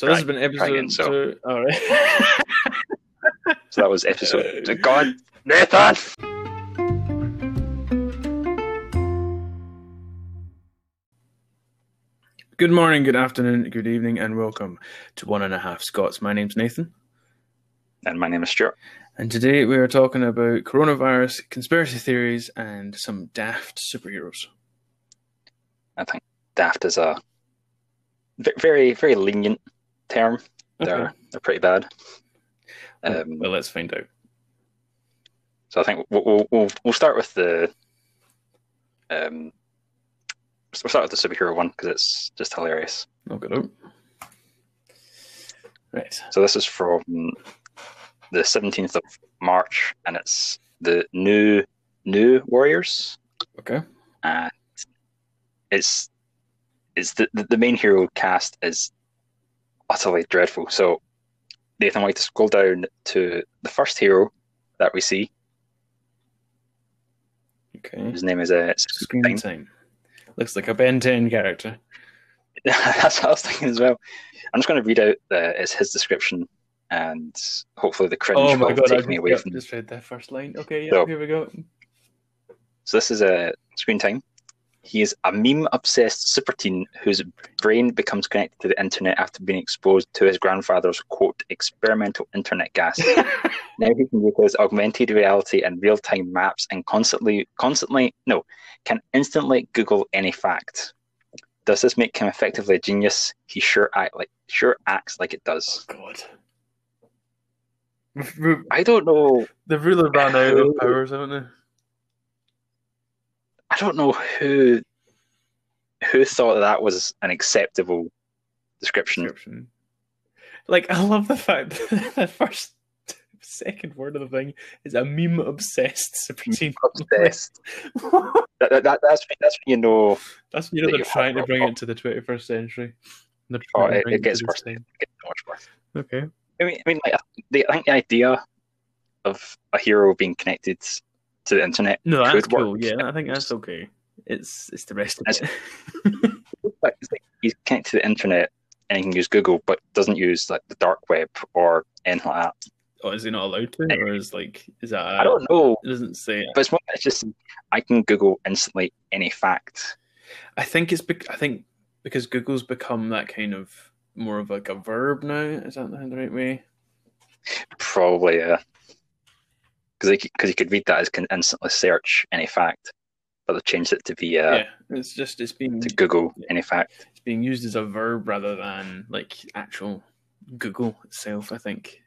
So this has been episode Dragon, so- two. All right. So that was episode. God, Nathan. good morning, good afternoon, good evening, and welcome to One and a Half Scots. My name's Nathan, And my name is Stuart. and today we are talking about coronavirus, conspiracy theories, and some daft superheroes. I think daft is a very, very lenient term. They're they're pretty bad. Um, well, let's find out. so I think we'll, we'll we'll start with the um we'll start with the superhero one because it's just hilarious. It out. Right. So this is from the seventeenth of March, and it's the new new Warriors. Okay. and it's it's the the main hero cast is utterly dreadful. So Nathan, I'd like to scroll down to the first hero that we see. Okay. His name is uh, Screen time. Looks like a Ben 10 character. That's what I was thinking as well. I'm just going to read out uh, is his description, and hopefully the cringe Oh will god, take just, me away from. just read that first line. Okay, yeah, So- here we go. So this is a screen time. He is a meme obsessed super teen whose brain becomes connected to the internet after being exposed to his grandfather's quote experimental internet gas. now he can utilize augmented reality and real time maps and constantly constantly no, can instantly Google any fact. Does this make him effectively a genius? He sure act like sure acts like it does. Oh, God. We've- we've- I don't know They've really run out of powers, haven't they? I don't know who who thought that was an acceptable description. Description. Like, I love the fact that the first, second word of the thing is a meme obsessed super teen. Obsessed. that, that, that- that's that's when you know That's you know they're trying to oh, bring got- it to the 21st century. They're Oh, trying it- it gets worse. it gets so much worse. Okay. I mean, I mean, like the, I think the idea of a hero being connected to the internet No, that's could work. cool. Yeah, I think that's okay. It's it's the rest of That's- it. It's like he's connected to the internet and he can use Google, but doesn't use like the dark web or anything like that. oh, is he not allowed to, or is like is that? I don't know, It doesn't say. but it's more. It's just I can Google instantly any fact. I think it's. Bec- I think because Google's become that kind of more of like a verb now. Is that the right way? Probably, yeah. Because because you could read that as can instantly search any fact, but they've changed it to be uh, yeah, it's just it's being to Google any fact. it's being used as a verb rather than like actual Google itself. I think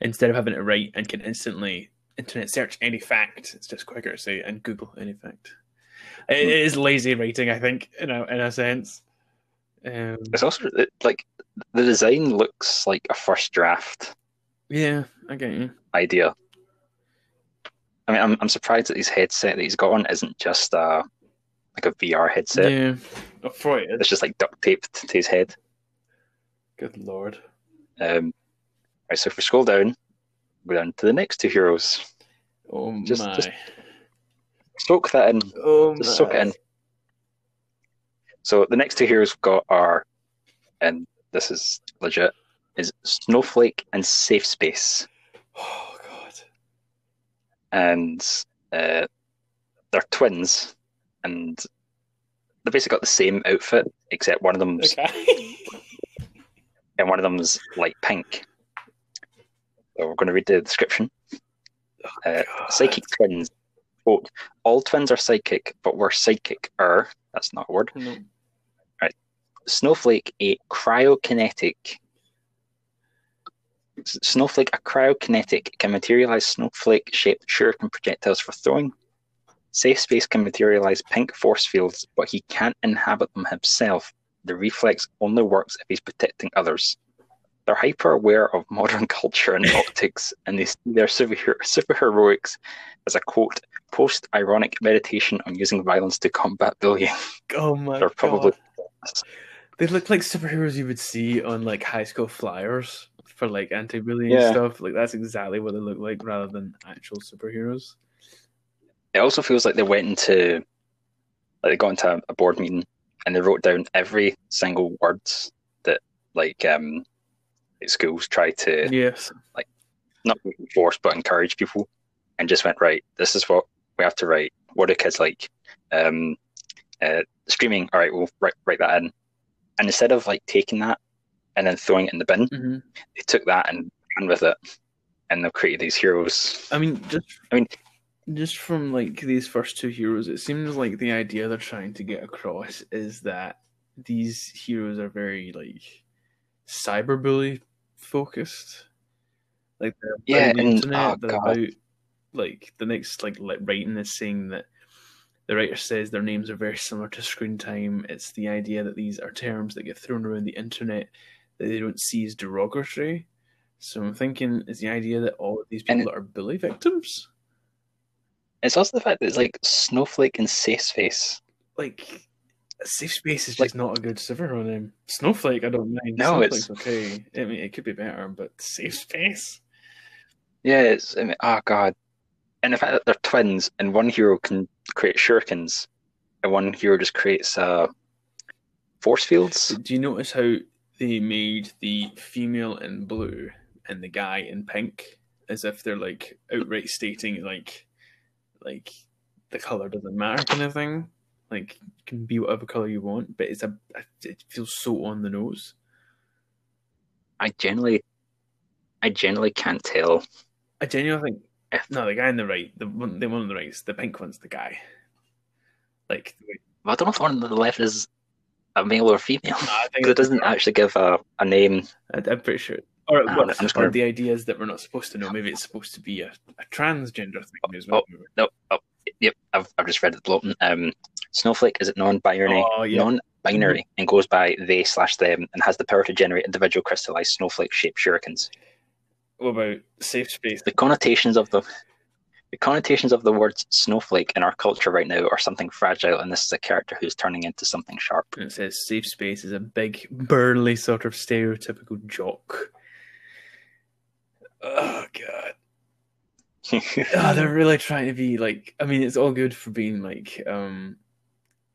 instead of having to write and can instantly internet search any fact, it's just quicker to say and Google any fact. It Hmm. is lazy writing, I think, in a in a sense. Um, It's also it, like the design looks like a first draft yeah, I get you. idea. I mean, I'm I'm surprised that his headset that he's got on isn't just uh like a VR headset. Yeah, oh, Freud. It's just like duct taped to his head. Good lord. Um, right, so if we scroll down, we're down to the next two heroes. Oh Just- my. just- Soak that in. oh Just soak it in. So the next two heroes we've got are, and this is legit, is Snowflake and Safe Space, Oh god. And uh, they're twins, and they basically got the same outfit except one of them's Okay. and one of them's light pink. So we're going to read the description. Uh, psychic twins. Quote, all twins are psychic, but we're psychic er, that's not a word. No. Snowflake, a cryokinetic. Snowflake, a cryokinetic, can materialize snowflake shaped shuriken projectiles for throwing. Safe Space can materialize pink force fields, but he can't inhabit them himself. The reflex only works if he's protecting others. They're hyper aware of modern culture and optics, and they see their superhero- superheroics as a quote, post ironic meditation on using violence to combat bullying. Oh my They're probably god. They look like superheroes you would see on like high school flyers for like anti-bullying Yeah. stuff. Like that's exactly what they look like rather than actual superheroes. it also feels like they went into like they got into a board meeting and they wrote down every single words that like um, schools try to Yes. Like not force but encourage people, and just went right. This is what we have to write. What do kids like? Um, uh, screaming. All right, we'll write write that in. And instead of like taking that and then throwing it in the bin, hmm they took that and ran with it, and they've created these heroes. I mean, just I mean- just from like these first two heroes, it seems like the idea they're trying to get across is that these heroes are very like cyberbully focused. Like they're Yeah, and- internet. oh, they're God. about like the next like li- writing is saying that the writer says their names are very similar to screen time. It's the idea that these are terms that get thrown around the internet that they don't see as derogatory. So I'm thinking is the idea that all of these people are bully victims. It's also the fact that it's like Snowflake and Safe Space. Like safe space is Like- just not a good superhero name. Snowflake, I don't mind. No, Snowflake's it's- okay. I mean, it could be better, but safe space. Yeah, it's I mean, oh god, and the fact that they're twins, and one hero can create shurikens, and one hero just creates uh, force fields. Do you notice how they made the female in blue and the guy in pink as if they're like outright stating like like the color doesn't matter kind of thing? Like you can be whatever color you want, but it's a it feels so on the nose. I generally, I generally can't tell. I genuinely think no, the guy on the right, the one the one on the right, is the pink one's the guy. Like I don't know if the one on the left is a male or female. I think it doesn't actually give a, a name. I, I'm pretty sure. Or Nah, what, I'm just gonna- the idea is that we're not supposed to know. Maybe it's supposed to be a, a transgender thing as well. No, oh, yep, I've, I've just read the below. Um, Snowflake is it non-binary, Oh, yeah. non-binary, and goes by they slash them, and has the power to generate individual crystallized snowflake-shaped shurikens. What about safe space? The connotations of the the connotations of the words snowflake in our culture right now are something fragile, and this is a character who's turning into something sharp. And it says safe space is a big, burly sort of stereotypical jock. Oh god. Oh, they're really trying to be like I mean it's all good for being like um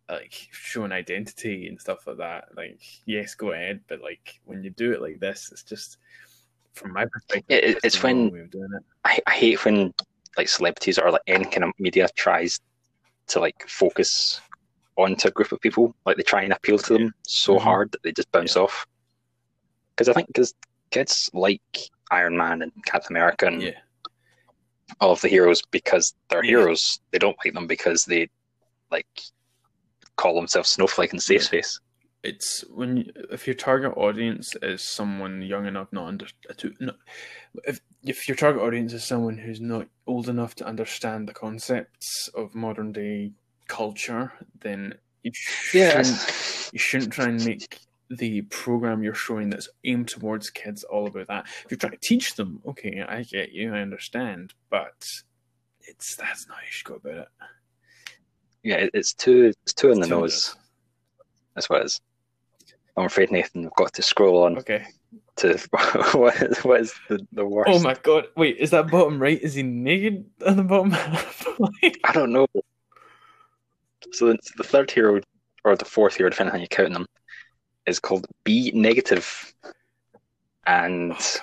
like showing identity and stuff like that. Like, yes, go ahead, but like when you do it like this, it's just from my perspective, it- it's when- way of doing it. I, I hate when like celebrities or like any kind of media tries to like focus onto a group of people, like they try and appeal to them so Mhm. hard that they just bounce off. Because I think because kids like Iron Man and Captain America and Yeah. all of the heroes because they're Yeah. heroes. They don't like them because they like call themselves Snowflake and Safe Yeah. Space. It's when if your target audience is someone young enough not under to not, if if your target audience is someone who's not old enough to understand the concepts of modern day culture, then you shouldn't you shouldn't try and make the program you're showing that's aimed towards kids all about that. If you're trying to teach them, okay, I get you, I understand, but it's that's not how you should go about it. yeah, it's too it's too in the Too nose. That's what it is. I'm afraid Nathan, we've got to scroll on Okay. to what is, what is the, the worst. Oh my god! Wait, is that bottom right? Is he naked on the bottom? I don't know. So the, the third hero, or the fourth hero, depending on how you count them, is called B. And oh god!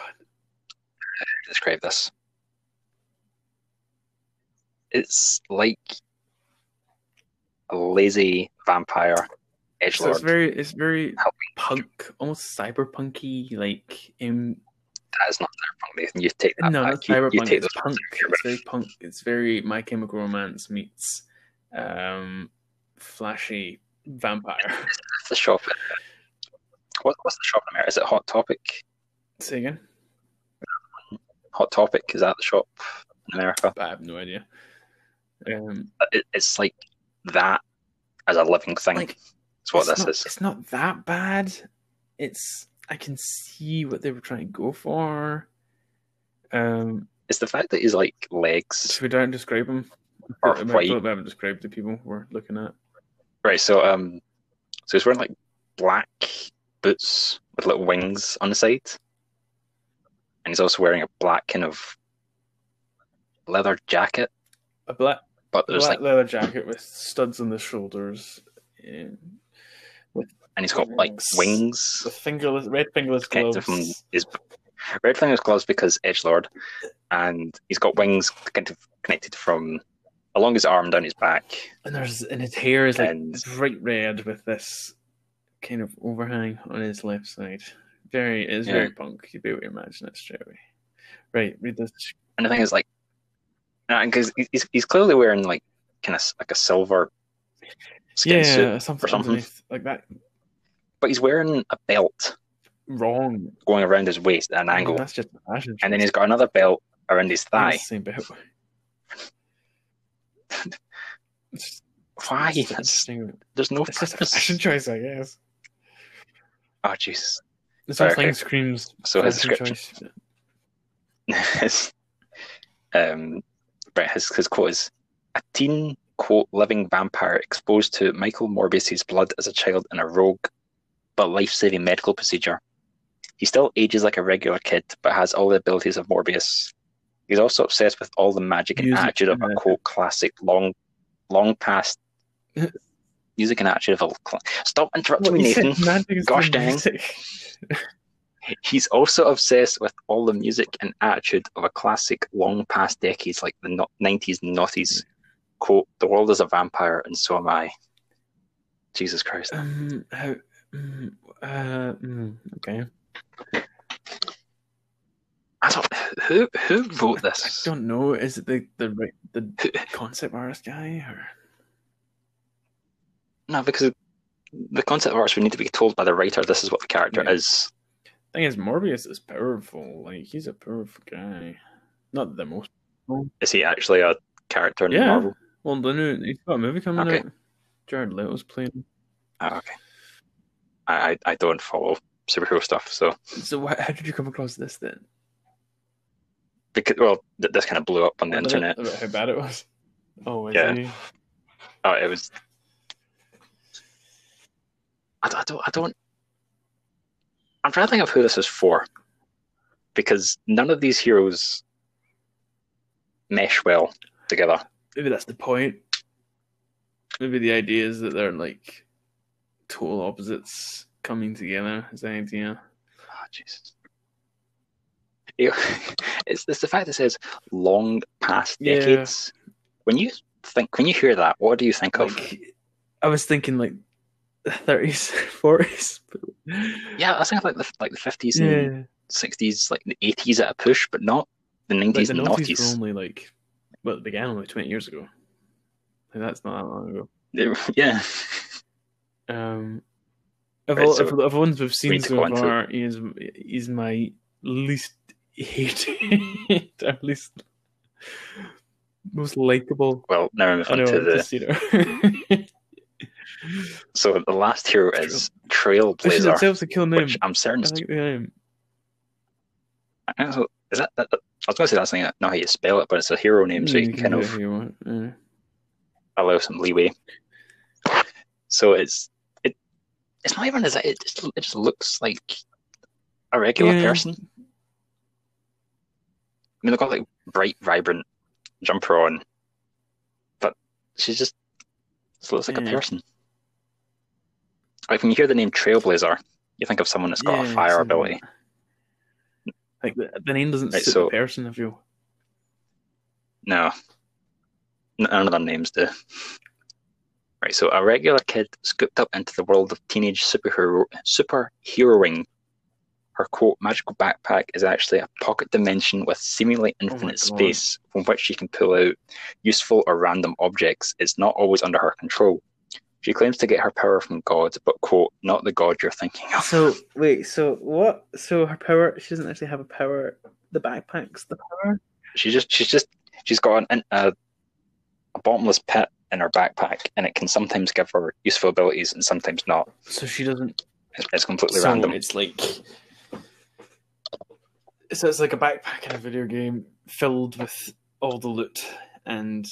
Uh, describe this. It's like a lazy vampire edge So it's very, it's very punk, almost cyberpunky. Like, um, That is not cyberpunk, Nathan. You take that no, back. You, you cyberpunk. take It's punk. It's very punk. It's very My Chemical Romance meets um, flashy vampire. The shop. What, what's the shop in America? Is it Hot Topic? Say again. Hot Topic is that the shop in America? I have no idea. Um, It, it's like that as a living thing. Like, That's what it's this not, is. It's not that bad. It's I can see what they were trying to go for. Um, It's the fact that he's like legs. should we try and describe him? Or I feel white. like we haven't described the people we're looking at. Right, so um so he's wearing like black boots with little wings on the side. And he's also wearing a black kind of leather jacket, A black, but there's black like leather jacket with studs on the shoulders, and he's got like wings. With fingerless, red fingerless gloves. from his red fingers gloves because edge lord, and he's got wings connected connected from along his arm down his back. And there's and his hair is like And- bright red with this kind of overhang on his left side. Very it's Yeah. very punk. You'd be able to imagine it straight away. Right, read this. And the thing is, like, because he's he's clearly wearing like kind of like a silver skin Yeah, suit, something, something. like that. But he's wearing a belt Wrong. going around his waist at an angle, that's just fashion. and then he's got another belt around his thigh. same. It's- Why? That's, there's no It's just a fashion choice, I guess. Oh Jesus! This whole thing okay. screams So his description- his, um, right, his, his quote is a teen quote living vampire exposed to Michael Morbius's blood as a child in a rogue but life-saving medical procedure. He still ages like a regular kid, but has all the abilities of Morbius. He's also obsessed with all the magic and Music, attitude of a quote classic, long, long past music and attitude of a. Stop interrupting me, Nathan. Gosh dang. He's also obsessed with all the music and attitude of a classic long past decades like the no- 90s and noughties. Quote, the world is a vampire and so am I. Jesus Christ. Um, how, uh, mm, okay. I don't, who, who wrote this? I don't know. Is it the the the concept artist guy or? No, because the concept of arts would need to be told by the writer this is what the character Yeah. is. thing is, Morbius is powerful. Like he's a powerful guy. Not the most. Powerful. Is he actually a character in Yeah. Marvel? Well, the new he's got a movie coming Okay. out. Jared Leto's playing. Oh, okay. I, I, I don't follow superhero stuff, so So wh- how did you come across this then? because well, th- this kind of blew up on the About- internet. About how bad it was. Oh, Yeah. Oh, it was. I don't, I don't. I don't. I'm trying to think of who this is for, because none of these heroes mesh well together. Maybe that's the point. Maybe the idea is that they're like total opposites coming together. Is the idea? Oh, Jesus. It's, it's the fact that it says long past Yeah. decades. When you think, when you hear that, what do you think of? I was thinking like thirties, forties. Yeah, I was thinking like the like the fifties and Yeah. sixties, like the eighties at a push, but not the Like nineties the and noughties. only like well, it began only twenty years ago. Like, that's not that long ago. Yeah. Um, of Right, all so of, of ones we've seen so go into it. far, he is he's my least hated, at least most likable. Well, now we move I on know, to the just, you. So the last hero is Which is itself a kill name. which I'm certain I is. like the name. Is that, that, that- I was going to say that's not not how you spell it, but it's a hero name, so Mm, you can kind of you want. yeah. allow some leeway. So it's it it's not even as it just, it just looks like a regular Yeah. person. I mean, they've got like bright, vibrant jumper on, but she's just just looks like a person. Like when you hear the name Trailblazer, you think of someone that's got a fire ability. like the, the name doesn't Right, suit so- the person. I feel. No. None of their names do. Right, so a regular kid scooped up into the world of teenage superhero superheroing. Her quote magical backpack is actually a pocket dimension with seemingly Oh infinite God. space from which she can pull out useful or random objects. It's not always under her control. She claims to get her power from God, but quote, not the God you're thinking of. So wait, so what? So her power? She doesn't actually have a power. The backpack's the power. She just she's just she's got an, a, a bottomless pit in her backpack, and it can sometimes give her useful abilities and sometimes not. So she doesn't. It's, it's completely so random. it's like. So it's like a backpack in a video game filled with all the loot, and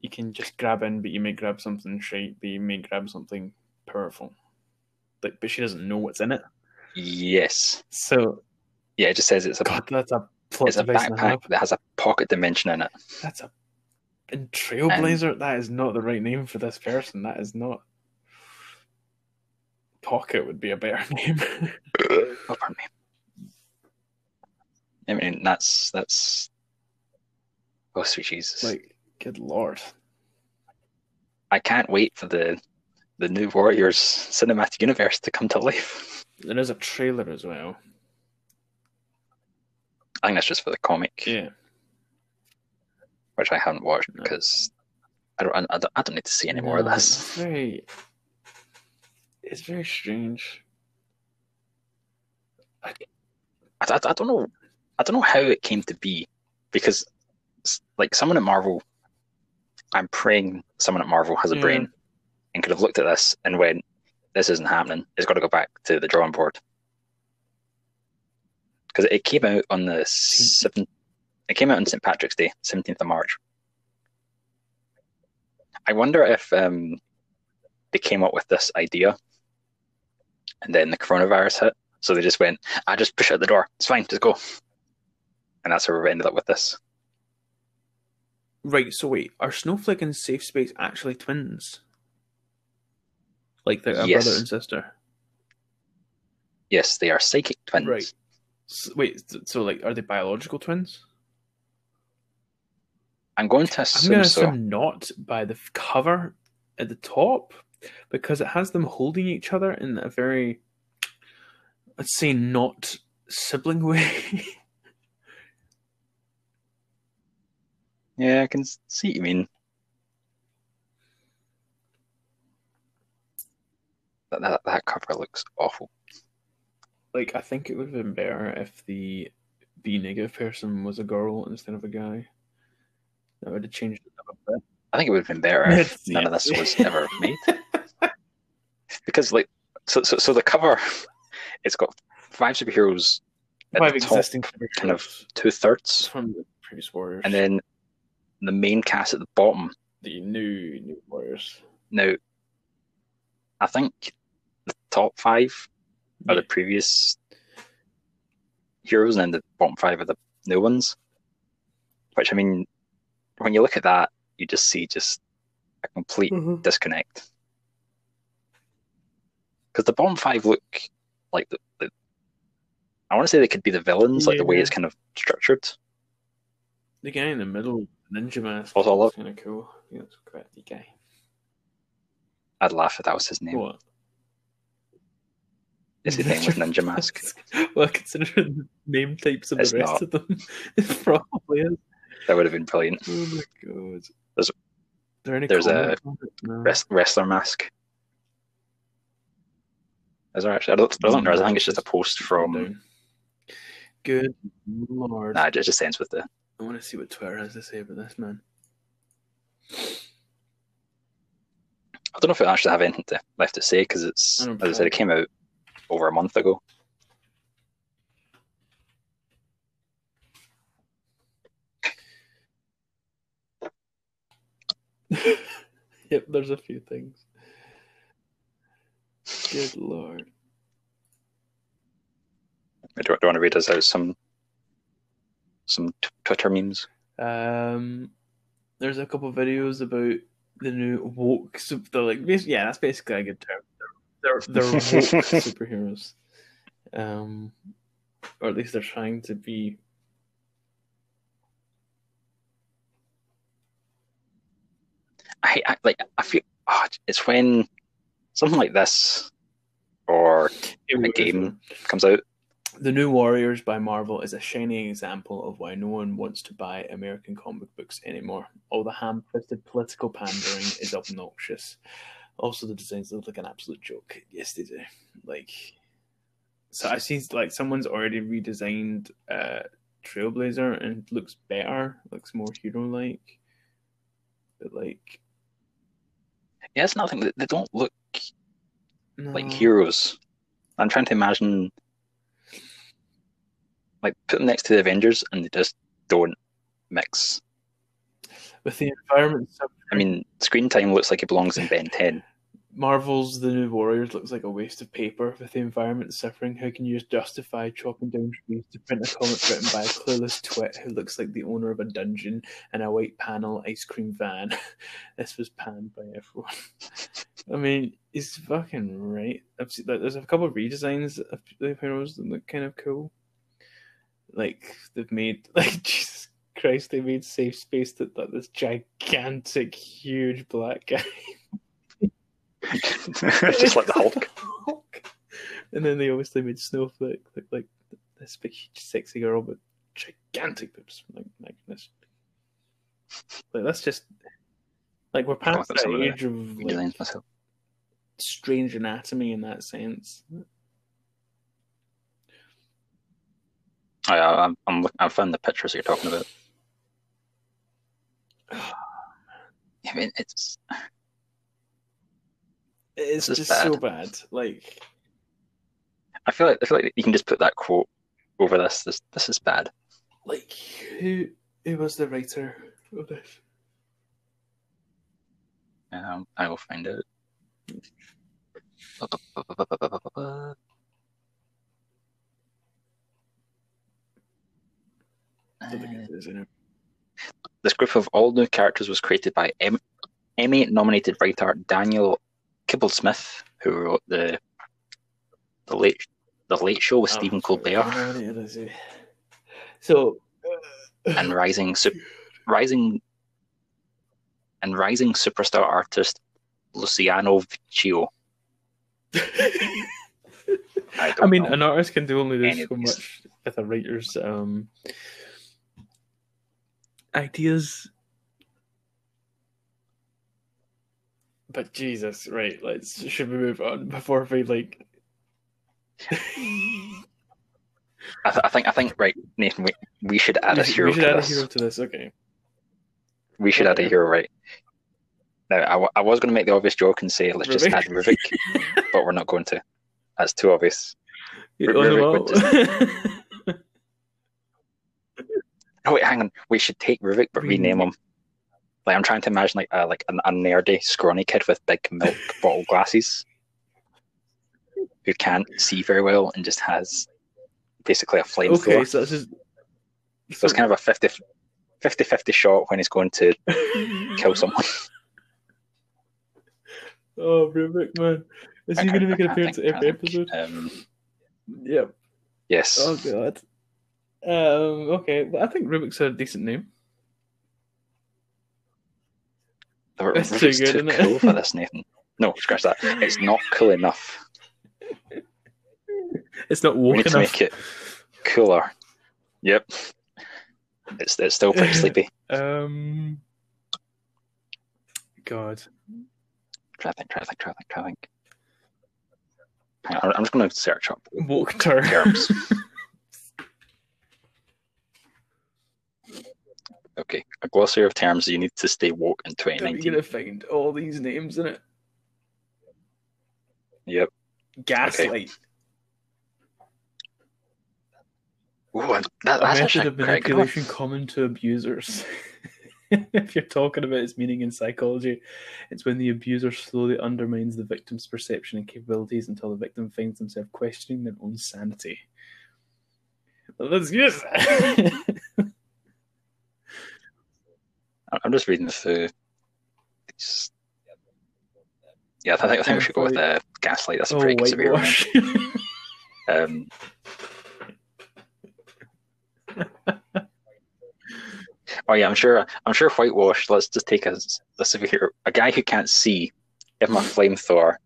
you can just grab in, but you may grab something shite, but you may grab something powerful. Like, but she doesn't know what's in it. Yes, So, yeah. It just says it's a God, that's a plot it's a backpack that has a pocket dimension in it. That's a and Trailblazer. that is not the right name for this person. That is not Pocket would be a better name. pardon me. I mean, that's that's. Oh, sweet Jesus! like, good lord. I can't wait for the the new Warriors cinematic universe to come to life. There is a trailer as well. I think that's just for the comic, Yeah. Which I haven't watched No. because I don't, I don't I don't need to see any more of No, It's this. very. It's very strange. I, I, I don't know I don't know how it came to be because like someone at Marvel, I'm praying someone at Marvel has a Yeah. brain and could have looked at this and went, "This isn't happening. It's got to go back to the drawing board." Because it came out on the hmm. seventh. It came out on St Patrick's Day, seventeenth of March. I wonder if um, they came up with this idea, and then the coronavirus hit, so they just went, "I just push out the door. It's fine. Just go." And that's where we ended up with this. Right, so wait, are Snowflake and Safe Space actually twins? Like they're a Yes. brother and sister? Yes, they are psychic twins. Right. S wait, so, so like, are they biological twins? I'm going to I'm assume going to so. assume not by the cover at the top because it has them holding each other in a very, let's say, not sibling way. Yeah, I can see what you mean. That, that, that cover looks awful. like, I think it would have been better if the B negative person was a girl instead of a guy. That would have changed it up a bit. I think it would have been better if none of this was ever made. Because, like, so, so, so the cover, it's got five superheroes Five existing kind of two thirds, from the previous Warriors, and then the main cast at the bottom. the new new Warriors. Now, I think the top five are the previous heroes, and then the bottom five are the new ones. Which I mean, when you look at that, you just see just a complete Mhm. disconnect. Because the bottom five look like the, the I want to say they could be the villains, like the way Yeah. it's kind of structured. The guy in the middle, ninja mask, Also, I love- kind of cool. Yeah, that's quite the guy. I'd laugh if that was his name. What? Is his name was Ninja Mask? well, considering the name types of It's the rest not. of them, it probably is. That would have been brilliant. Oh my god. There's- there any there's a comments on it? No. Wrestler mask. Is there actually? I don't, I don't know. I think it's just a post from. Good lord. Nah, it just ends with the. I want to see what Twitter has to say about this man. I don't know if it actually have anything to, left to say because it's, as I said, it came out over a month ago. yep, there's a few things. Good lord. Do, do you want to read us out some some t- Twitter memes? Um, there's a couple videos about the new woke. They're like, yeah, that's basically a good term. They're they're, they're woke superheroes, um, or at least they're trying to be. I, I like. I feel oh, it's when something like this or a game comes out. The New Warriors by Marvel is a shining example of why no one wants to buy American comic books anymore. All the ham fisted political pandering is obnoxious. Also, the designs look like an absolute joke. Yes, they do. Like, so I see like someone's already redesigned uh, Trailblazer and looks better, looks more hero like. But like, Yeah, it's nothing. They they don't look like heroes. I'm trying to imagine, like, put them next to the Avengers, and they just don't mix. with the environment. I mean, screen time looks like it belongs in Ben 10. Marvel's The New Warriors looks like a waste of paper with the environment suffering. How can you justify chopping down trees to print a comic written by a clueless twit who looks like the owner of a dungeon and a white panel ice cream van? this was panned by everyone. I mean, he's fucking right. I've seen, like, there's a couple of redesigns of the heroes that look kind of cool. Like they've made like Jesus Christ, they made Safe Space that this gigantic, huge black guy. Just like the Hulk. Hulk. And then they obviously made Snowflake look like this big, sexy girl, but gigantic boobs. Like, my goodness. Like that's just like we're past that some of the age of like, myself. strange anatomy in that sense. Oh, I, I'm, I'm, look- I found the pictures you're talking about. Oh, I mean, it's It's just so bad. bad. Like I feel like I feel like you can just put that quote over this. This this is bad. like who who was the writer of this? Um, I will find out. I don't think it is, you know. This group of all new characters was created by em- Emmy-nominated writer Daniel Kibblesmith, who wrote the the late the Late Show with Oh, Stephen Colbert I don't know what it is. So uh, and rising sup- rising and rising superstar artist Luciano Vecchio. I, I mean, know. an artist can do only any this of so much with a writer's um, ideas. But Jesus, right? Let's should we move on before we like? I, th- I think I think right, Nathan. We, we should add we, a hero we should to add this. a hero to this. Okay. We should add a hero, right? Now, I, w- I was going to make the obvious joke and say let's just add Rivik, but we're not going to. That's too obvious. R- Rivik what? Oh wait, hang on. We should take Rivik but rename him. Like I'm trying to imagine like a like an, a nerdy, scrawny kid with big milk bottle glasses, who can't see very well and just has basically a flamethrower. okay, so that's just. So it's kind of a 50 50 shot when he's going to kill someone. Oh, Rubik, man. Is I he going to make an appearance can't every think, episode? Um, Yep. yes. Oh, God. Um, okay, well, I think Rubik's a decent name. The That's too good, too isn't it? cool for this, Nathan. No, scratch that. It's not cool enough. It's not We woke need to make it cooler. Yep. It's it's still pretty sleepy. Um, God. Try to think, try to think, try to think, try to think. I'm just going to search up Woke term. terms. okay, a glossary of terms you need to stay woke in 2019. You're 2019. going to find all these names in it. Yep. Gaslight. Ooh, and that, a method of manipulation common to abusers. if you're talking about its meaning in psychology, it's when the abuser slowly undermines the victim's perception and capabilities until the victim finds themselves questioning their own sanity. Well, that's good. I'm just reading through. these- Yeah, I think, I think we should go with uh, gaslight. That's a oh, pretty good severe one. Um, oh yeah, I'm sure. I'm sure whitewash. Let's just take a, a severe a guy who can't see. Give him a flamethrower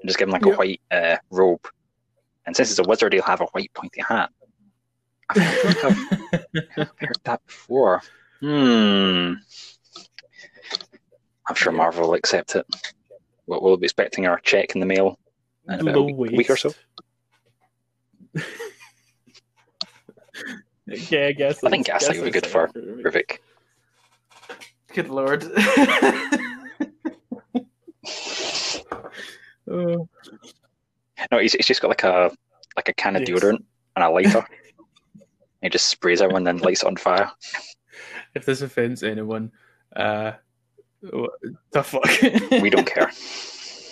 and just give him like a white uh, robe. And since he's a wizard, he'll have a white pointy hat. I think I've heard that before. Hmm. I'm sure Yeah. Marvel will accept it. We'll, we'll be expecting our check in the mail in about a week, week or so. yeah, I guess. I think that's- gaslight would be good for that's- Rivik. Good lord. oh, No, he's, he's just got like a like a can of Yes. deodorant and a lighter. he just sprays everyone, and then lights it on fire. if this offends anyone, uh, what the fuck? We don't care.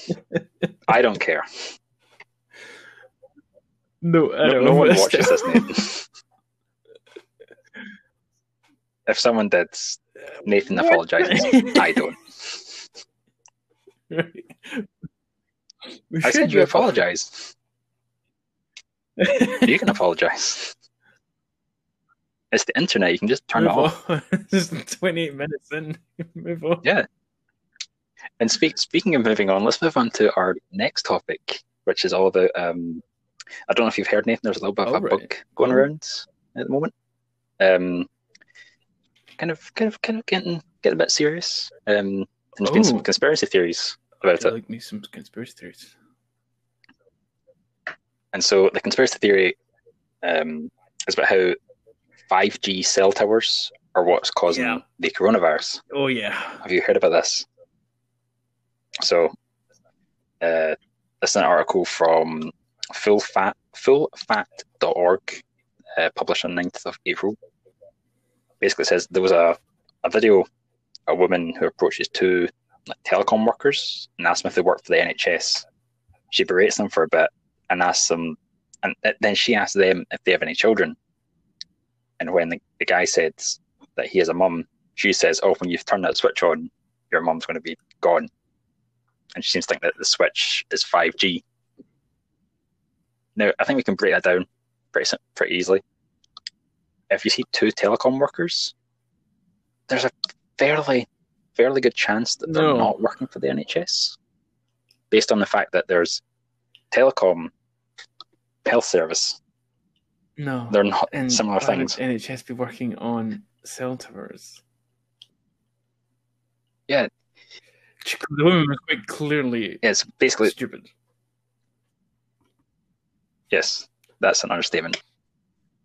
I don't care. No, I No, don't no one watches this, Nathan. if someone did, Nathan apologizes. I don't. Right. I said you apologize. You can apologize. It's the internet. You can just turn it off. on. Just 28 minutes in. Move on. Yeah. And speak, speaking of moving on, let's move on to our next topic, which is all about. Um, I don't know if you've heard, Nathan. There's a little bit of Oh, a right. bug going Oh. around at the moment. Um, kind of, kind of, kind of getting getting a bit serious. Um, and there's been some Oh. conspiracy theories about I it. like me some conspiracy theories. And so the conspiracy theory um, is about how 5G cell towers are what's causing Yeah. the coronavirus. Oh yeah. Have you heard about this? So, uh, this is an article from fullfact, fullfact.org, uh, published on 9th of April. Basically, it says there was a, a video, a woman who approaches two like, telecom workers and asks them if they work for the NHS. She berates them for a bit and asks them, and then she asks them if they have any children. And when the, the guy says that he has a mum, she says, "Oh, when you've turned that switch on, your mum's going to be gone." And she seems to think that the switch is five G. Now, I think we can break that down pretty pretty easily. If you see two telecom workers, there's a fairly fairly good chance that they're No. not working for the NHS, based on the fact that there's telecom health service. No. They're not and similar things. NHS be working on cell towers. Yeah. The woman was quite clearly It's basically stupid. Yes, that's an understatement.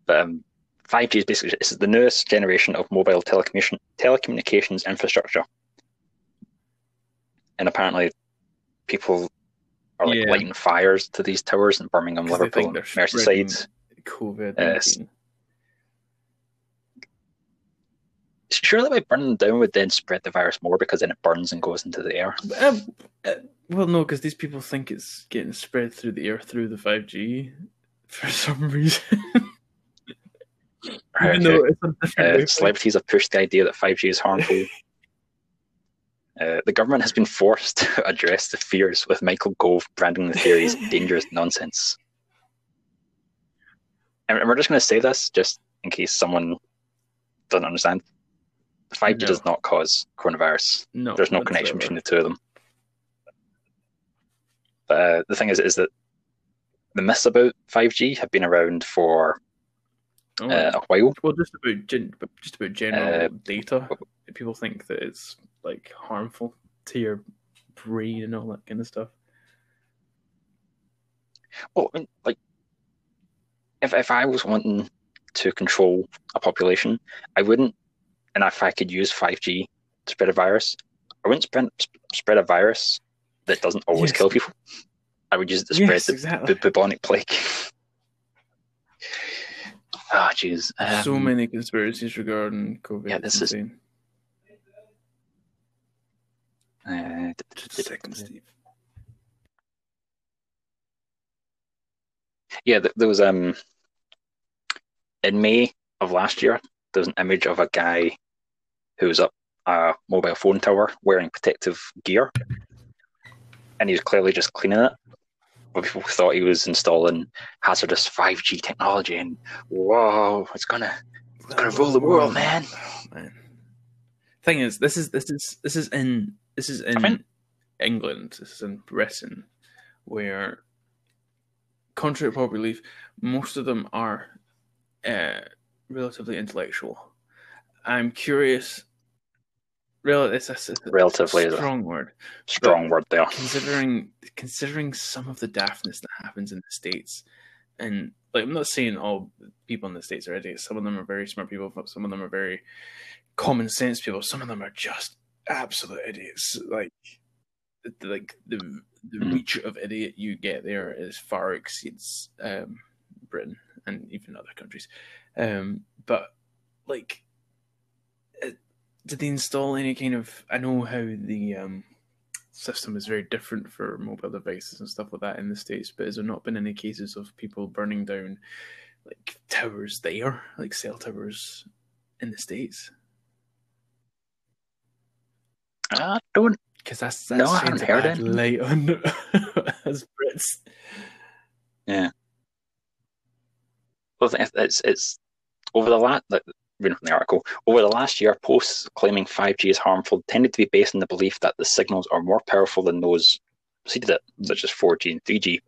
But um, 5G is basically this is the newest generation of mobile telecommunication telecommunications infrastructure, and apparently, people are like Yeah. lighting fires to these towers in Birmingham, Liverpool, think and they're Merseyside. COVID. Yes. 19. Surely, by burning them down would then spread the virus more because then it burns and goes into the air. Um, uh, well, no, because these people think it's getting spread through the air through the 5G for some reason. Right, Even okay. it's Uh, celebrities have pushed the idea that 5G is harmful. uh, the government has been forced to address the fears with Michael Gove branding the theory as dangerous nonsense. And we're just going to say this just in case someone doesn't understand. 5G No. does not cause coronavirus. No, There's no connection between the two of them. But uh, the thing is, is that the myths about 5G have been around for Oh, uh, a while. well, just about gen- just about general uh, data. People think that it's like harmful to your brain and all that kind of stuff. Well, I mean, like, if if I was wanting to control a population, I wouldn't, and if I could use five G to spread a virus, I wouldn't spread spread a virus that doesn't always Yes. kill people. I would use it to spread Yes, the exactly. bu- bubonic plague. Ah, jeez. so Um, many conspiracies regarding COVID. yeah, this is- uh, Just a second, Steve. yeah, there was um in May of last year. There was an image of a guy who was up a mobile phone tower wearing protective gear, and he was clearly just cleaning it. But people thought he was installing hazardous five G technology, and whoa, it's gonna it's gonna rule the world, man. Man. Thing is, this is this is this is in this is in mean- England. This is in Britain, where, contrary to popular belief, most of them are uh, relatively intellectual. I'm curious. Rel- it's a, it's Relatively a strong word. strong word there. considering considering some of the daftness that happens in the states and like i'm not saying all people in the states are idiots some of them are very smart people some of them are very common sense people some of them are just absolute idiots like the- like the the Mhm. reach of idiot you get there is far exceeds um britain and even other countries um but like uh, did they install any kind of i know how the um system is very different for mobile devices and stuff like that in the states but has there not been any cases of people burning down like towers there like cell towers in the states I don't because that's that's No, I haven't heard it. light on as Brits. It's it's, it's over the last like, reading from the article over the last year, posts claiming 5G is harmful tended to be based on the belief that the signals are more powerful than those preceded it, such as 4G and 3G,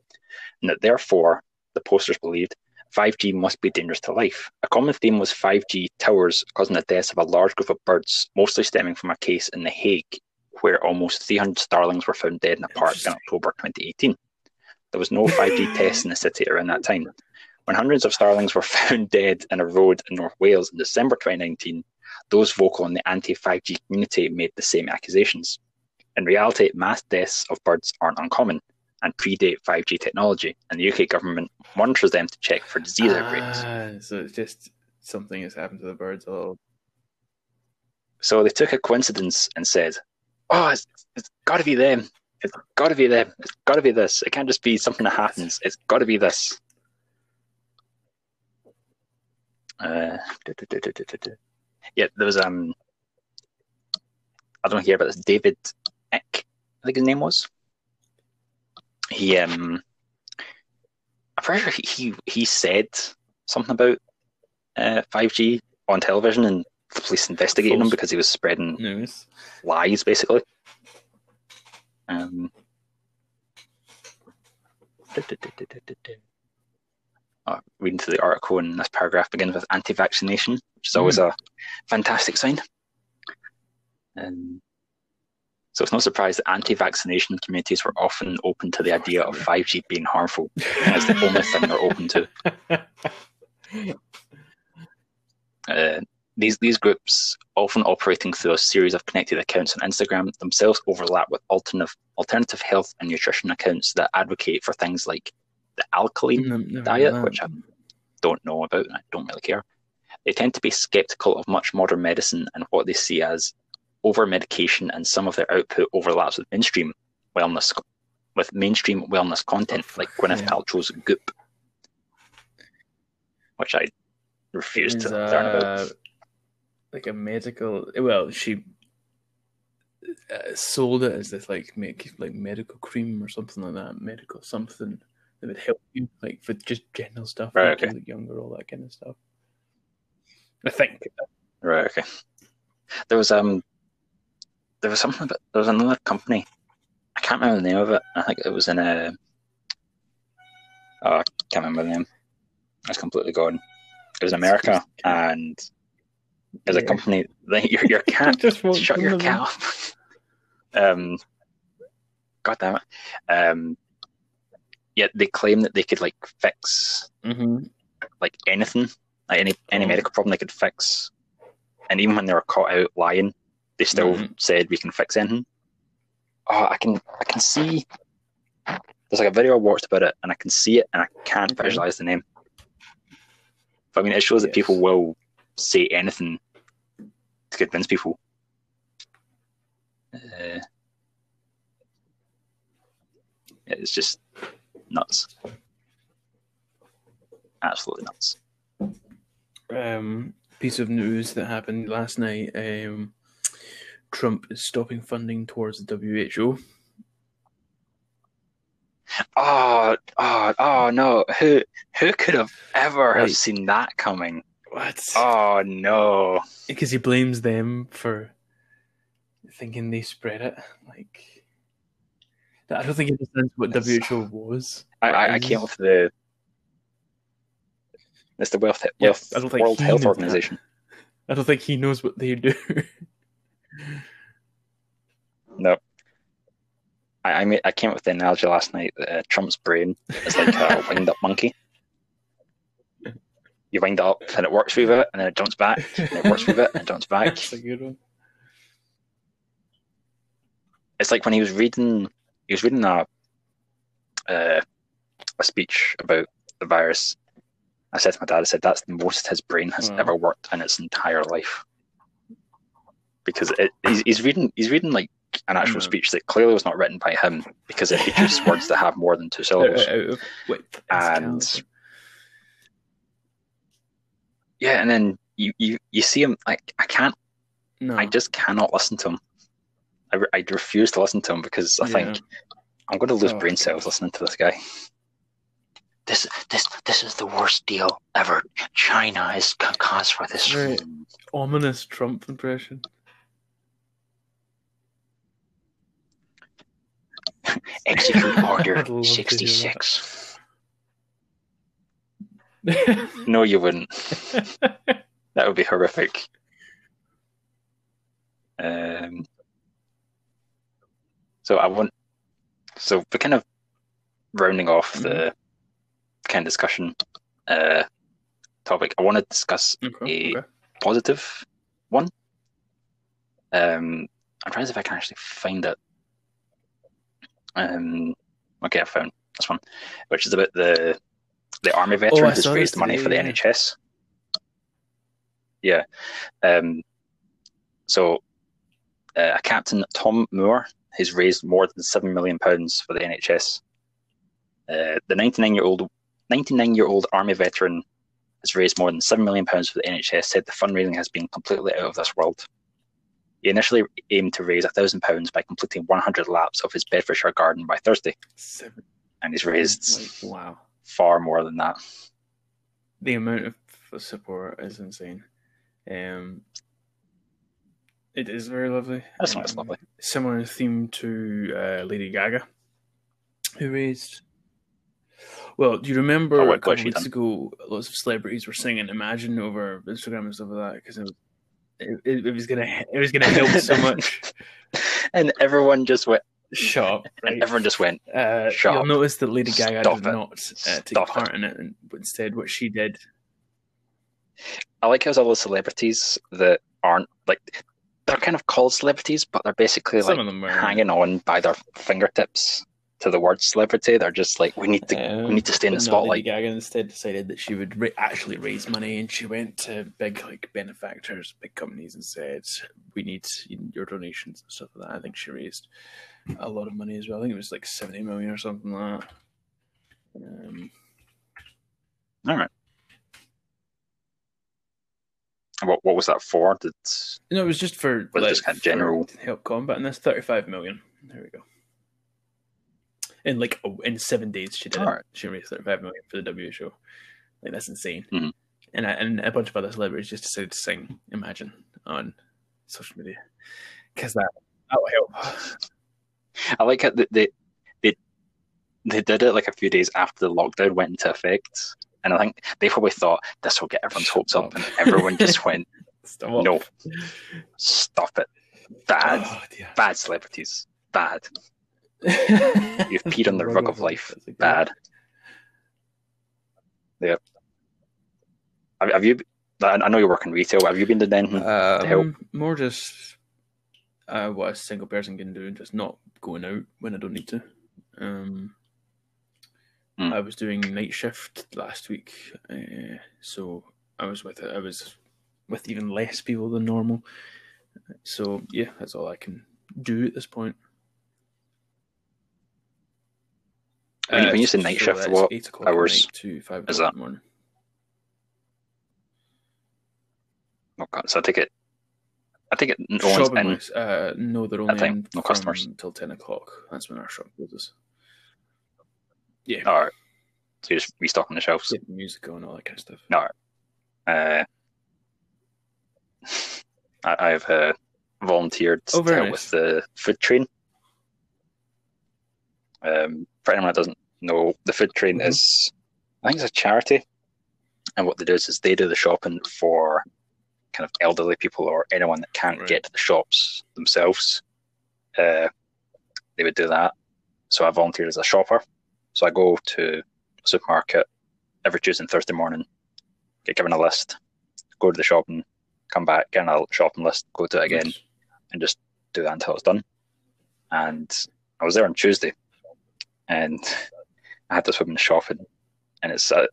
and that therefore the posters believed 5G must be dangerous to life. A common theme was 5G towers causing the deaths of a large group of birds, mostly stemming from a case in The Hague where almost 300 starlings were found dead in a park in October 2018. There was no 5G tests in the city around that time. When hundreds of starlings were found dead in a road in North Wales in December 2019, those vocal in the anti 5G community made the same accusations. In reality, mass deaths of birds aren't uncommon and predate 5G technology, and the UK government monitors them to check for disease outbreaks. Ah, so it's just something has happened to the birds. Oh, So they took a coincidence and said, "Oh, it's, it's got to be them. It's got to be them. It's got to be this. It can't just be something that happens. It's got to be this." Uh, yeah, there was um, I don't hear about this. David Icke, I think his name was. He um, I'm pretty sure he he, said something about uh, 5G on television and the police investigating him because he was spreading news. lies, basically. Um, uh, reading through the article, and this paragraph begins with anti-vaccination, which is always a fantastic sign. Um, so it's no surprise that anti-vaccination communities were often open to the idea of 5G being harmful, it's the only thing they're open to. Uh, these these groups, often operating through a series of connected accounts on Instagram, themselves overlap with alternative alternative health and nutrition accounts that advocate for things like the alkaline No, diet, which. I don't know about and I don't really care. They tend to be skeptical of much modern medicine and what they see as over medication, and some of their output overlaps with mainstream wellness with mainstream wellness content like Gwyneth Yeah. Paltrow's Goop, which I refuse Is, to learn about. uh, like a medical. Well, she uh, sold it as this like make like medical cream or something like that. Medical something that would help you like for just general stuff. Right, you okay. look younger, all that kind of stuff. I think. Right. Okay. There was um, there was something about there was another company. I can't remember the name of it. I think it was in a. Oh, I can't remember the name. It's completely gone. It was America, and it was a company. Like, your your cat. Just shut your cat up. um. God damn it. Um. Yet they claim that they could like fix Mhm. like anything, like any any Oh. medical problem they could fix. And even when they were caught out lying, they still Mhm. said we can fix anything. Oh, I can I can see. There's like a video I watched about it, and I can see it, and I can't Okay. visualize the name. But I mean, it shows that people will say anything to convince people. Uh, it's just nuts. Absolutely nuts. um, piece of news that happened last night. Um, Trump is stopping funding towards the WHO. Oh, oh, oh no! Who who could have ever have seen that coming? What? Oh no! Because he blames them for thinking they spread it. Like, I don't think he understands what WHO was. I, I, I came with the. It's the World, Yeah, World, I don't think World Health knows that. Organization. I don't think he knows what they do. No. I I, made, I came up with the analogy last night that uh, Trump's brain is like a wind up monkey. You wind it up and it works with it, and then it jumps back, and it works with it, and it jumps back. That's a good one. it's like when he was reading he was reading a uh, a speech about the virus. I said to my dad, I said that's the most his brain has Wow. ever worked in its entire life. Because it, he's, he's reading he's reading like an actual Mm. speech that clearly was not written by him because it features words that have more than two syllables. out of And- caliber. Yeah, and then you, you, you see him like I can't no, I just cannot listen to him. I, re- I refuse to listen to him because I think I'm going to lose Oh, brain God. cells listening to this guy. This this this is the worst deal ever. China is ca- cause for this. Right. ominous Trump impression. Execute Order I'd love to hear that. 66. No, you wouldn't. That would be horrific. Um, so I want. So we're kind of rounding off the kind of discussion uh, topic. I want to discuss okay, A- okay. positive one. Um, I'm trying to see if I can actually find it. Um, okay, I found this one, which is about the the army veteran Oh, who's raised money for the NHS. Yeah. Um, so, uh, Captain Tom Moore has raised more than seven million pounds for the NHS. Uh, the 99 year old 99 year old army veteran has raised more than seven million pounds for the NHS. Said the fundraising has been completely out of this world. He initially aimed to raise a thousand pounds by completing 100 laps of his Bedfordshire garden by Thursday, Seven. and he's raised Like, wow. far more than that. The amount of support is insane. Um, it is very lovely. That sounds Um, lovely. Similar theme to uh, Lady Gaga, who raised. Well, do you remember Oh, a couple weeks done? ago, lots of celebrities were singing "Imagine" over Instagram and stuff like that because it, was- it, it, it was gonna it was gonna help so much. and everyone just went. Shut up, And right? everyone just went. Uh, Shut you'll up. notice that Lady Gaga Stop did it. not uh, take Stop part in it, and instead, what she did. I like how all the celebrities that aren't like they're kind of called celebrities, but they're basically Some like of them were hanging on by their fingertips to the word celebrity. They're just like we need to Um, we need to stay in the but no, Lady spotlight. Gaga instead decided that she would ra- actually raise money, and she went to big like benefactors, big companies, and said, "We need your donations and stuff like that." I think she raised a lot of money as well. I think it was like seventy million or something like that. Um, All right. What what was that for? Did no, it was just for Was like, just kind of general- help combat, and that's thirty-five million. There we go. In like oh, in seven days, she did. it. She raised thirty-five million for the WHO. Like that's insane. Mhm. And I, and a bunch of other celebrities just decided to sing "Imagine" on social media because that that will help. I like it that they they they did it like a few days after the lockdown went into effect, and I think they probably thought this will get everyone's hopes up, and everyone just went, Stop. No. "Stop it, bad, Oh, bad celebrities, bad." You've peed on the rug of life. bad. Yeah. Have, have you? I know you work in retail. but Have you been to Denton? Um, help? More just uh, what a single person can do, just not going out when I don't need to. Um, Hmm. I was doing night shift last week, uh, so I was with I was with even less people than normal. So yeah, that's all I can do at this point. When you- when you say Uh, night so shift, what eight o'clock hours to five is that? in the morning. God, so I take it. I take it. No one's in. uh, no, they're only in no customers. until ten o'clock. That's when our shop closes. Yeah, All right. So just restocking the shelves. get music going, all that kind of stuff. No. Uh, I, I've uh, volunteered Oh, to help nice. with the food train. Um, for anyone that doesn't know, the food train Mhm. is, I think it's a charity, and what they do is, is they do the shopping for kind of elderly people or anyone that can't Right. get to the shops themselves. Uh, they would do that. So I volunteered as a shopper. So I go to a supermarket every Tuesday and Thursday morning, get given a list, go to the shopping, come back, get another shopping list, go to it again, Nice. and just do that until it's done. And I was there on Tuesday, and I had this woman shopping, and it's uh,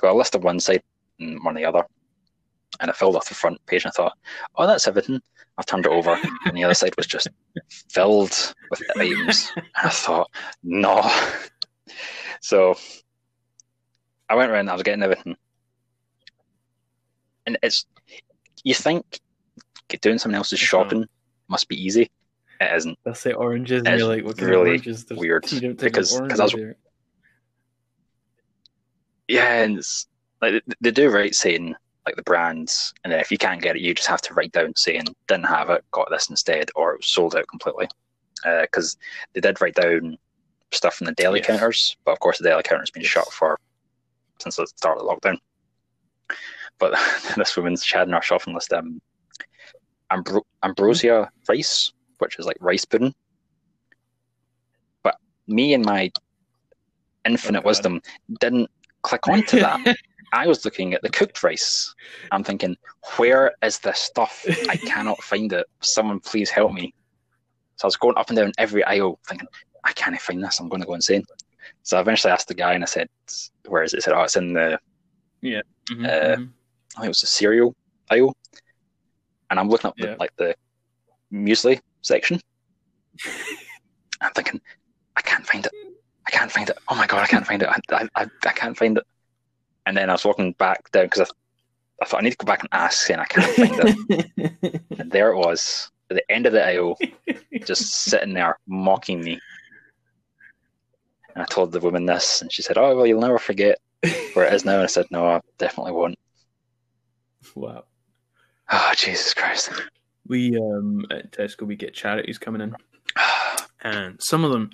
got a list of one side and one on the other. And I filled off the front page, and I thought, "Oh, that's everything." I turned it over, and the other side was just filled with items. And I thought, "No." So I went around. I was getting everything, and it's you think doing someone else's shopping must be easy, It isn't. They'll say oranges, and It's you're like, what kind really of oranges? There's- weird, because- I was- there. Yeah, and it's like they- do right saying like the brands, and then if you can't get it, you just have to write down saying didn't have it, got this instead, or it was sold out completely. Uh, because they did write down stuff from the deli Yes. counters, but of course the deli counter's been shut for since the start of the lockdown. But this woman's in her shopping list um, ambro- ambrosia rice, which is like rice pudding. But me and my infinite God. wisdom didn't click onto that. I was looking at the cooked rice. I'm thinking, where is this stuff? I cannot find it. Someone please help me. So I was going up and down every aisle thinking, I can't find this. I'm going to go insane. So I eventually asked the guy and I said, where is it? He said, oh, it's in the, Mhm, uh, mhm. I think it was the cereal aisle. And I'm looking up Yeah. the, like the muesli section. I'm thinking, I can't find it. I can't find it. Oh my God, I can't find it. I, I, I, I can't find it. And then I was walking back down because I, I thought I need to go back and ask, and I can't find it. And there it was, at the end of the aisle, just sitting there mocking me. And I told the woman this, and she said, "Oh well, you'll never forget where it is now." And I said, "No, I definitely won't." wow. Oh Jesus Christ! We um at Tesco we get charities coming in, and some of them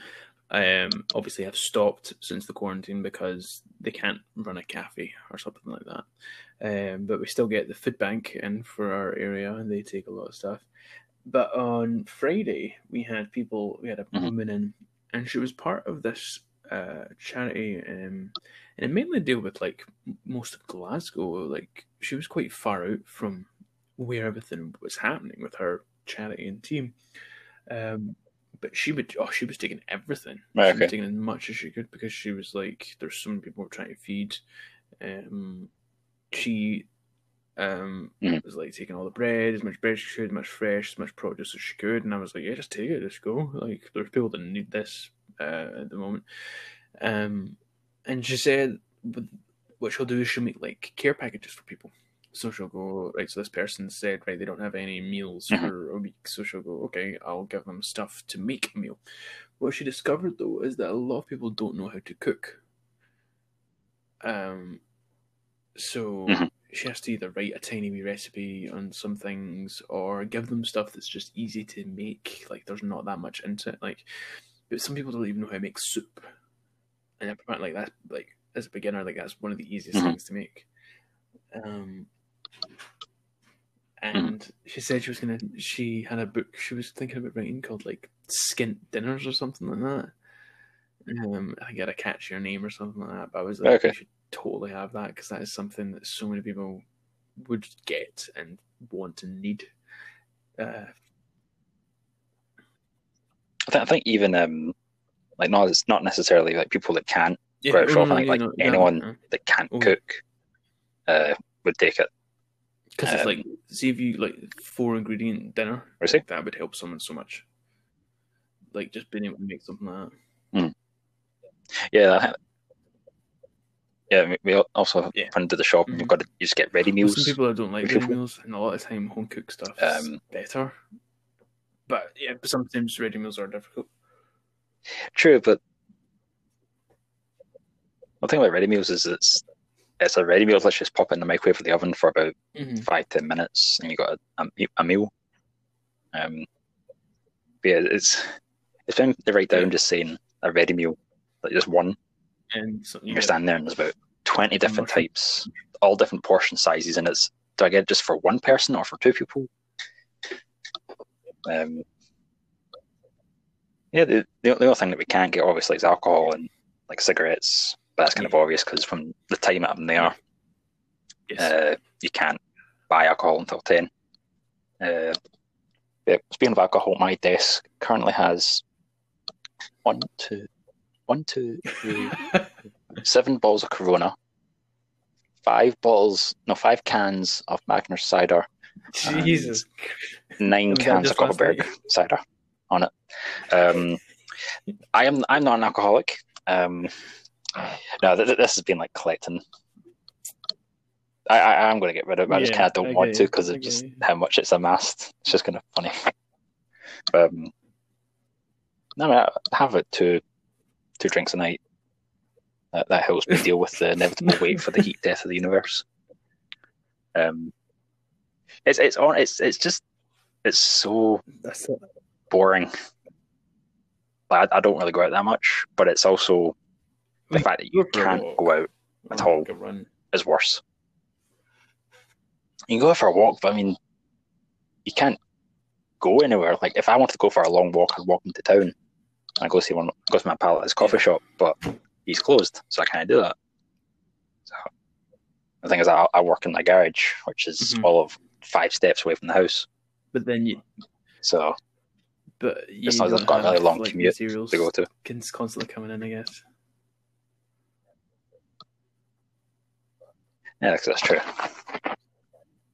um obviously have stopped since the quarantine because they can't run a cafe or something like that. Um, but we still get the food bank in for our area, and they take a lot of stuff. But on Friday we had people, we had a Mhm. woman in, and she was part of this uh charity, um, and it mainly deal with like most of Glasgow. Like she was quite far out from where everything was happening with her charity and team. Um, but she would, oh, she was taking everything. Right, she was taking as much as she could because she was like, there's so many people trying to feed. Um, she um Mhm. was like taking all the bread, as much bread as she could, as much fresh, as much produce as she could, and I was like, yeah, just take it, just go. Like, there's people that need this uh, at the moment. Um, and she said, what she'll do is she'll make like care packages for people. So she'll go, right, so this person said, right, they don't have any meals Mhm. for a week. So she'll go, okay, I'll give them stuff to make a meal. What she discovered though is that a lot of people don't know how to cook. Um, so Mhm. she has to either write a tiny wee recipe on some things or give them stuff that's just easy to make. Like there's not that much into it. Like, but some people don't even know how to make soup, and apparently, like that, like as a beginner, like that's one of the easiest Mhm. things to make. Um, and she said she was gonna. She had a book she was thinking about writing called like Skint Dinners or something like that. Um, I think it had a catchier name or something like that. But I was like, Okay. you should totally have that because that is something that so many people would get and want and need. Uh, I think, I think even um, like not it's not necessarily like people that can't Right, sure, I think, like, anyone- that can't Oh. cook uh, would take it. because it's um, like see if you like four ingredient dinner, I see. that would help someone so much. Like just being able to make something like that. Yeah, I think- yeah. we- also Yeah. went to the shop and Mhm. we've got to just get ready meals. Some people that don't like ready meals, and a lot of time home cooked stuff Um, better. But yeah, but sometimes ready meals are difficult. True, but the thing about ready meals is it's it's a ready meal. Let's just pop it in the microwave or the oven for about Mm-hmm. five ten minutes, and you got a, a, a meal. Um, yeah, it's it's been to write down Yeah. just saying a ready meal, like just one. And so, You're standing there, and there's about twenty different types, all different portion sizes, and it's do I get it just for one person or for two people? Um, yeah, the, the the only thing that we can't get obviously is alcohol and like cigarettes, but that's kind of obvious because from the time I'm there, yes. uh, you can't buy alcohol until 10. Uh, yeah, speaking of alcohol, my desk currently has one, two, one, two, three, seven bottles of Corona, five bottles, no, five cans of Magners cider, Jesus. nine cans of just last Kopparberg night? cider on it. Um, I am I'm not an alcoholic. Um, no, th- th- this has been like collecting. I, I I'm going to get rid of it. I just kind of don't I want to because I of just how much it's amassed. It's just kind of funny. Um, No, I, mean, I have it two two drinks a night. That, that helps me deal with the inevitable wait for the heat death of the universe. Um, it's it's on. It's it's just it's so That's it. boring. Like, I, I don't really go out that much, but it's also the Like, fact that you go for a can't walk. go out At all. run. is worse. You can go for a walk, but I mean, you can't go anywhere. Like if I wanted to go for a long walk, I'd walk into town and go see one, go to my pal at his coffee shop, but he's closed, so I can't do that. So the thing is, I, I work in the garage, which is Mhm. all of five steps away from the house. But then you, So but you It's not- don't I've got a really long like, commute to go to. cons- constantly coming in. I guess. Yeah, that's, that's true.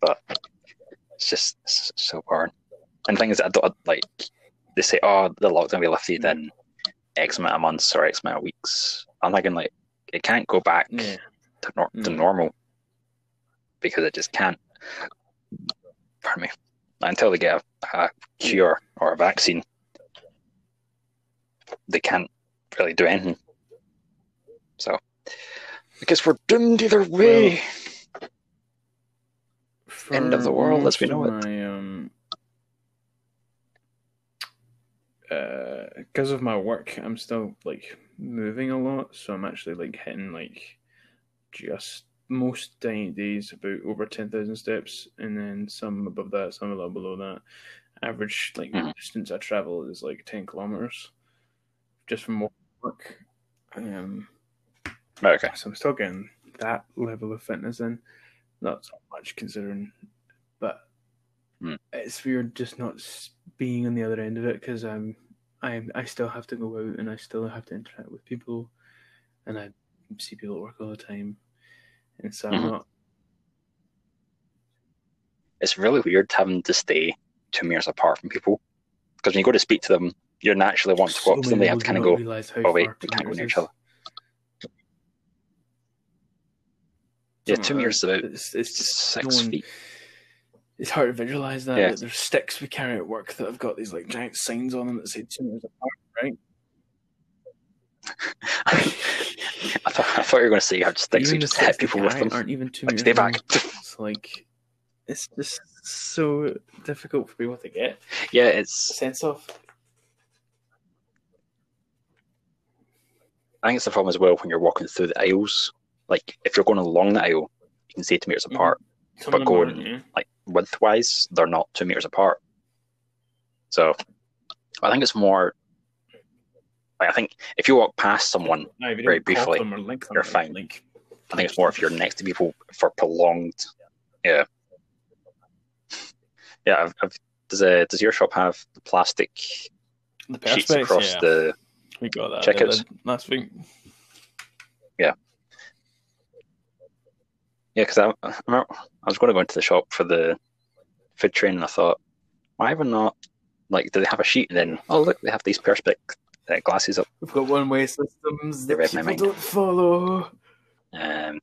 But it's just it's so boring. And the thing is, I don't like they say, oh, the lockdown will be lifted in X amount of months or X amount of weeks. I'm thinking like it can't go back Yeah. to, nor- to Mm. normal because it just can't. Pardon me. Until they get a, a cure or a vaccine, they can't really do anything. So I guess we're doomed either way. End of the world as we know My, um, because of my work, I'm still like moving a lot, so I'm actually like hitting like just most day- days about over ten thousand steps, and then some above that, some a little below that. Average like Mhm. distance I travel is like ten kilometers, just from work. Um, Okay. so I'm still getting that level of fitness in. Not so much considering, but Hmm. it's weird just not being on the other end of it because I'm, I I still have to go out and I still have to interact with people, and I see people at work all the time, and so I'm Mhm. not. It's really weird having to stay two meters apart from people because when you go to speak to them, you naturally want to go up to them. They have to kind of go, oh wait, we can't go near each other. Yeah, two meters is about It's, it's just six no one- feet. It's hard to visualize that. Yeah. that There's sticks we carry at work that have got these like giant signs on them that say two meters apart, right? I, thought, I thought you were going to say you have sticks, you just hit people with them. aren't even two Like, stay back. It's like it's just so difficult for people to get Yeah, it's. sense of. I think it's the problem as well when you're walking through the aisles. Like if you're going along the aisle, you can stay two meters Mhm. apart. Some But going- yeah. Like widthwise, they're not two meters apart. So I think it's more. Like I think if you walk past someone, No, very briefly, them or lick them, you're fine. Like, I think it's more if you're next to people for prolonged. Yeah. Yeah. I've, I've, does a, does your shop have the plastic the sheets across yeah. the? we got that checkouts? the- last week. Yeah, because I, I remember I was going to go into the shop for the food train, and I thought, why would not? Like, do they have a sheet? And then, oh look, they have these perspex uh, glasses up. We've got one way systems They that people mind. don't follow. Um,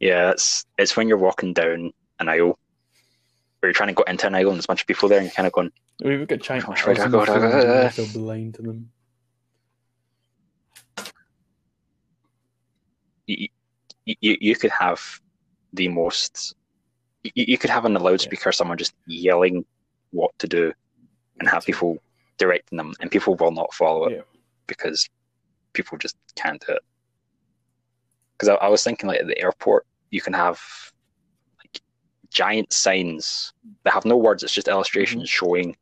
yeah, it's it's when you're walking down an aisle, where you're trying to go into an aisle, and there's a bunch of people there, and you're kind of going, We've got giant Which way I owls go? in the Do I go- field and we're still blind to them. you, you, you could have the most you, you could have on the loudspeaker someone just yelling what to do and have people directing them and people will not follow it Yeah. because people just can't do it because I, I was thinking like at the airport you can have like giant signs that have no words it's just illustrations showing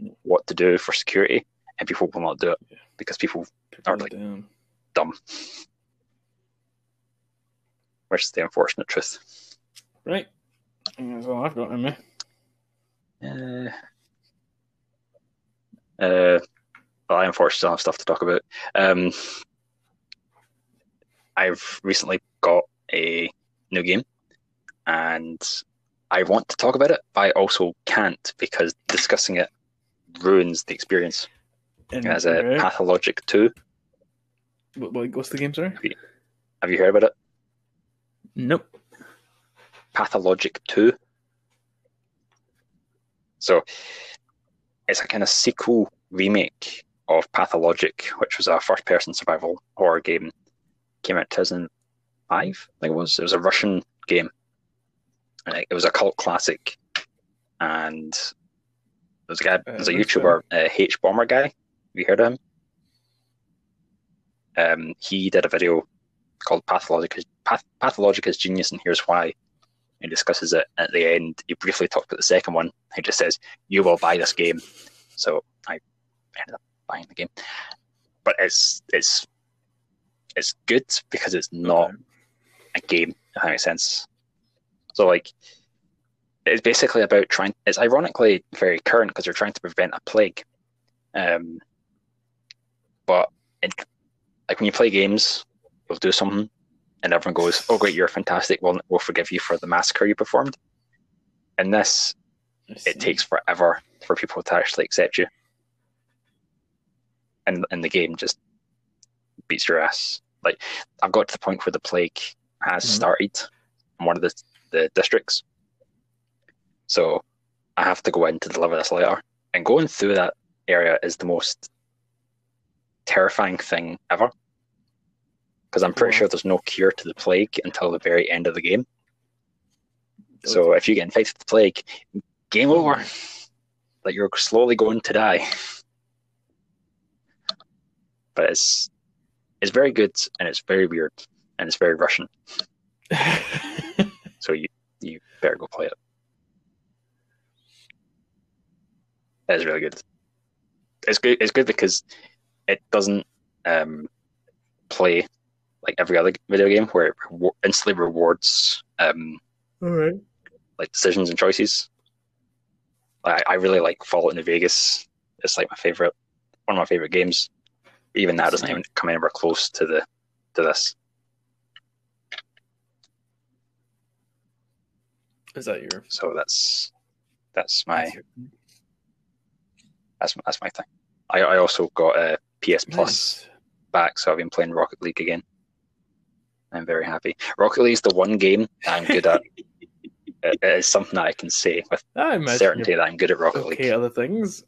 Mhm. what to do for security and people will not do it Yeah. because people People Or like- down. dumb which is the unfortunate truth Right. That's all I've got in me. Uh, uh, well, I unfortunately still have stuff to talk about. Um, I've recently got a new game, and I want to talk about it, but I also can't because discussing it ruins the experience. And, As a right. Pathologic 2, What, what- what's the game, sorry? have you heard about it? Nope. Pathologic 2. So, it's a kind of sequel remake of Pathologic, which was a first-person survival horror game. Came out 2005, I think it was. It was a Russian game. And it was a cult classic, and there's a guy, there's a Uh, YouTuber, uh, hbomberguy. Have you heard of him? Um, he did a video called Pathologic Path, Pathologic is Genius, and here's why. He discusses it at the end. He briefly talks about the second one. He just says, "You will buy this game." So I ended up buying the game, but it's it's it's good because it's not Okay. a game. If that makes sense. So like, it's basically about trying. It's ironically very current because they're trying to prevent a plague. Um, but it, like when you play games, you'll do something, and everyone goes, "Oh, great, you're fantastic. We'll we'll forgive you for the massacre you performed." And this, it takes forever for people to actually accept you, and and the game just beats your ass. Like I've got to the point where the plague has Mhm. started in one of the the districts, so I have to go in to deliver this letter, and going through that area is the most terrifying thing ever. Because I'm pretty Wow. sure there's no cure to the plague until the very end of the game. So if you get infected with the plague, game over. Like you're slowly going to die. But it's it's very good and it's very weird and it's very Russian. So you you better go play it. It's really good. It's good. It's good because it doesn't um, play like every other video game where it rewar- instantly rewards um, All right. like decisions and choices. I, I really like Fallout New Vegas. It's like my favorite, one of my favorite games. Even that doesn't even come anywhere close to the to this. Is that your? So that's that's my that's your- that's that's my thing. I I also got a PS Plus Nice. back, so I've been playing Rocket League again. I'm very happy. Rocket League is the one game I'm good at. it is something that I can say with certainty that I'm good at Rocket okay League. at other things.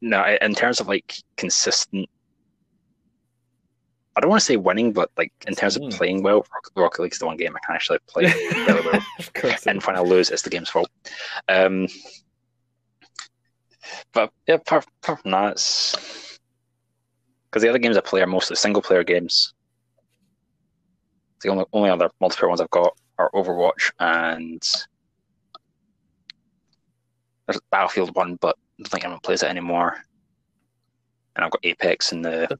No, in terms of like consistent, I don't want to say winning, but like in terms of Mm. playing well, Rocket, League is the one game I can actually play really well. And when I lose, it's the game's fault. Um, but yeah, apart, apart from that, it's because the other games I play are mostly single player games. The only only other multiplayer ones I've got are Overwatch and there's Battlefield One, but I don't think anyone plays it anymore. And I've got Apex and the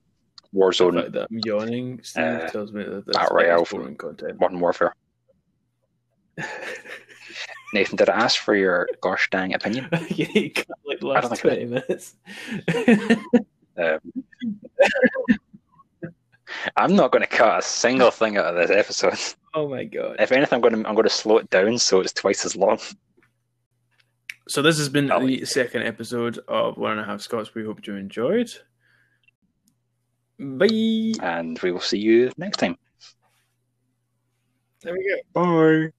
Warzone fact that I'm yawning Steve uh, tells me that that's Battle Royale boring content. Modern Warfare. Nathan, did I ask for your gosh dang opinion? you need to cut like last twenty minutes. Um, I'm not going to cut a single thing out of this episode. oh my god! If anything, I'm going to I'm going to slow it down so it's twice as long. So this has been Golly. the second episode of One and a Half Scots. We hope you enjoyed. Bye. And we will see you next time. There we go. Bye.